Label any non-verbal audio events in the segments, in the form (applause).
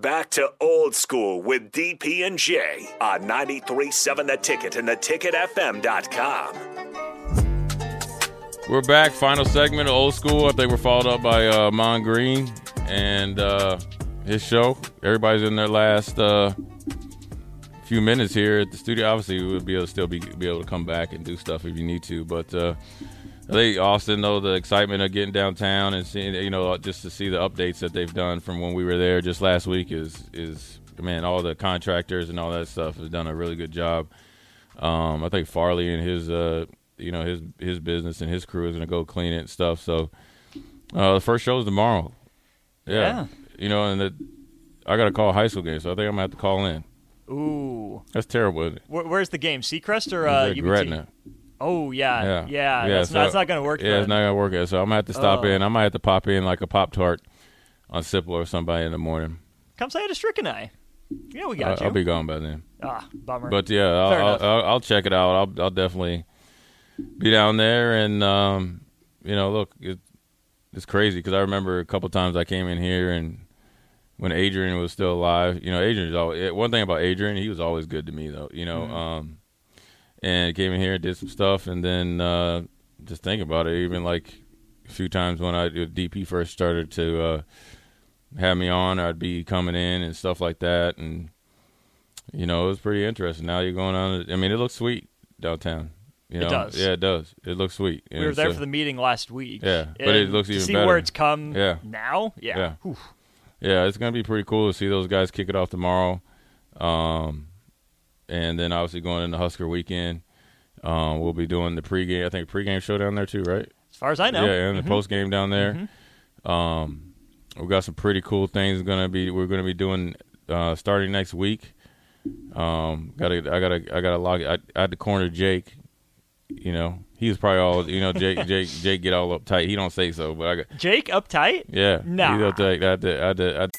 Back to old school with DP and J on 93.7 The Ticket and theticketfm.com. We're back. Final segment of old school. I think we're followed up by uh, Mon Green and uh, his show. Everybody's in their last uh, few minutes here at the studio. Obviously, we'll be able to still be, be able to come back and do stuff if you need to. But uh, I think Austin know the excitement of getting downtown and seeing, you know, just to see the updates that they've done from when we were there just last week is is man, all the contractors and all that stuff have done a really good job. Um, I think Farley and his, uh, you know, his his business and his crew is going to go clean it and stuff. So uh, the first show is tomorrow. Yeah. Yeah. You know, and the, I got to call a high school game, so I think I'm gonna have to call in. Ooh. That's terrible. Isn't it? Where, where's the game? Seacrest or uh, UBT? Gretna. Oh yeah, Yeah, yeah. that's, so- not, that's not going to work. Yeah, it's not gonna work. out. So I'm gonna have to stop Oh. in. I might have to pop in like a pop tart on Sipple or somebody in the morning. Come say hi to Strick and I. Yeah, we got I, you. I'll be gone by then. ah, bummer. But yeah, I'll, I'll. I'll, check it out. I'll, I'll definitely be down there, and um, you know, look, it, it's crazy because I remember a couple times I came in here and when Adrian was still alive. You know, Adrian's always one thing about Adrian, he was always good to me though. You know, um, and came in here, and did some stuff, and then uh, just think about it. Even like a few times when I DP first started to uh, have me on, I'd be coming in and stuff like that, and you know, it was pretty interesting. Now you're going on. I mean, it looks sweet downtown. You It does. yeah, it does. It looks sweet. we were there for the meeting last week. Yeah, but it looks even see better. See where it's come. Yeah. Now. Yeah. Yeah. Yeah, it's gonna be pretty cool to see those guys kick it off tomorrow, um, and then obviously going into Husker weekend. Um, we'll be doing the pregame. I think pregame show down there too, right? As far as I know. Yeah, and the Mhm. post game down there. Um, we've got some pretty cool things gonna be. We're gonna be doing uh, starting next week. Um, gotta, I gotta, I gotta log. I, I had to corner Jake. You know, he was probably all. You know, Jake, (laughs) Jake, Jake get all uptight. He don't say so, but I got. Jake uptight. Yeah, Nah. He's uptight. I had to, I had to, I had to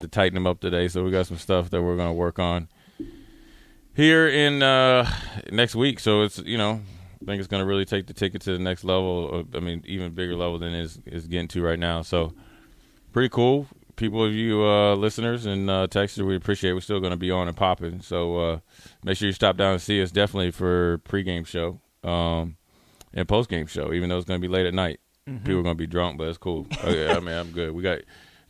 to tighten them up today. So we got some stuff that we're going to work on here in uh, next week. So it's you know I think it's going to really take the ticket to the next level. I mean, even bigger level than is is getting to right now. So pretty cool. People of you uh, listeners and uh, texters, we appreciate. it. We're still going to be on and popping. So uh, make sure you stop down and see us definitely for pregame show um, and postgame show. Even though it's going to be late at night, people are going to be drunk, but it's cool. Okay, I mean, I'm good. We got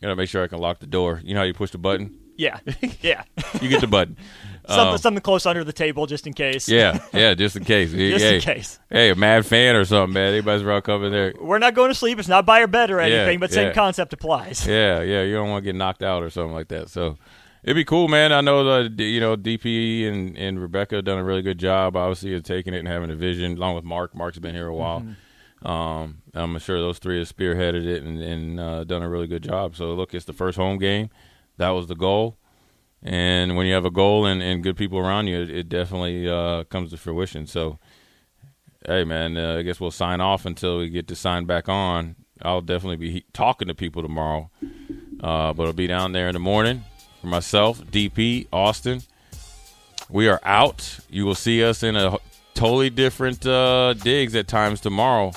got to make sure I can lock the door. You know how you push the button? Yeah. (laughs) Yeah. You get the button. (laughs) something, Um, something close under the table just in case. yeah, (laughs) yeah, just in case. Just hey, in case. Hey, a mad fan or something, man. Anybody's around coming there. We're not going to sleep. It's not by your bed or Yeah, anything, but same yeah. concept applies. Yeah, yeah. You don't want to get knocked out or something like that. So it'd be cool, man. I know the you know DP and and Rebecca have done a really good job, obviously, of taking it and having a vision, along with Mark. Mark's been here a while. Um, I'm sure those three have spearheaded it and, and uh, done a really good job. So look, it's the first home game. That was the goal. And when you have a goal and, and good people around you, it, it definitely uh, comes to fruition. So, hey, man, uh, I guess we'll sign off until we get to sign back on. I'll definitely be talking to people tomorrow, uh, but I'll be down there in the morning For myself, DP, Austin, we are out. You will see us in a totally different uh, digs at times tomorrow.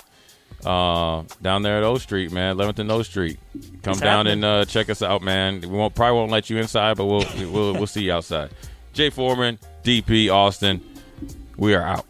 Uh, down there at O Street, man, 11th and O Street. Come It's down happening. and uh, check us out, man. We won't probably won't let you inside, but we'll (laughs) we'll we'll see you outside. Jay Foreman, DP, Austin, we are out.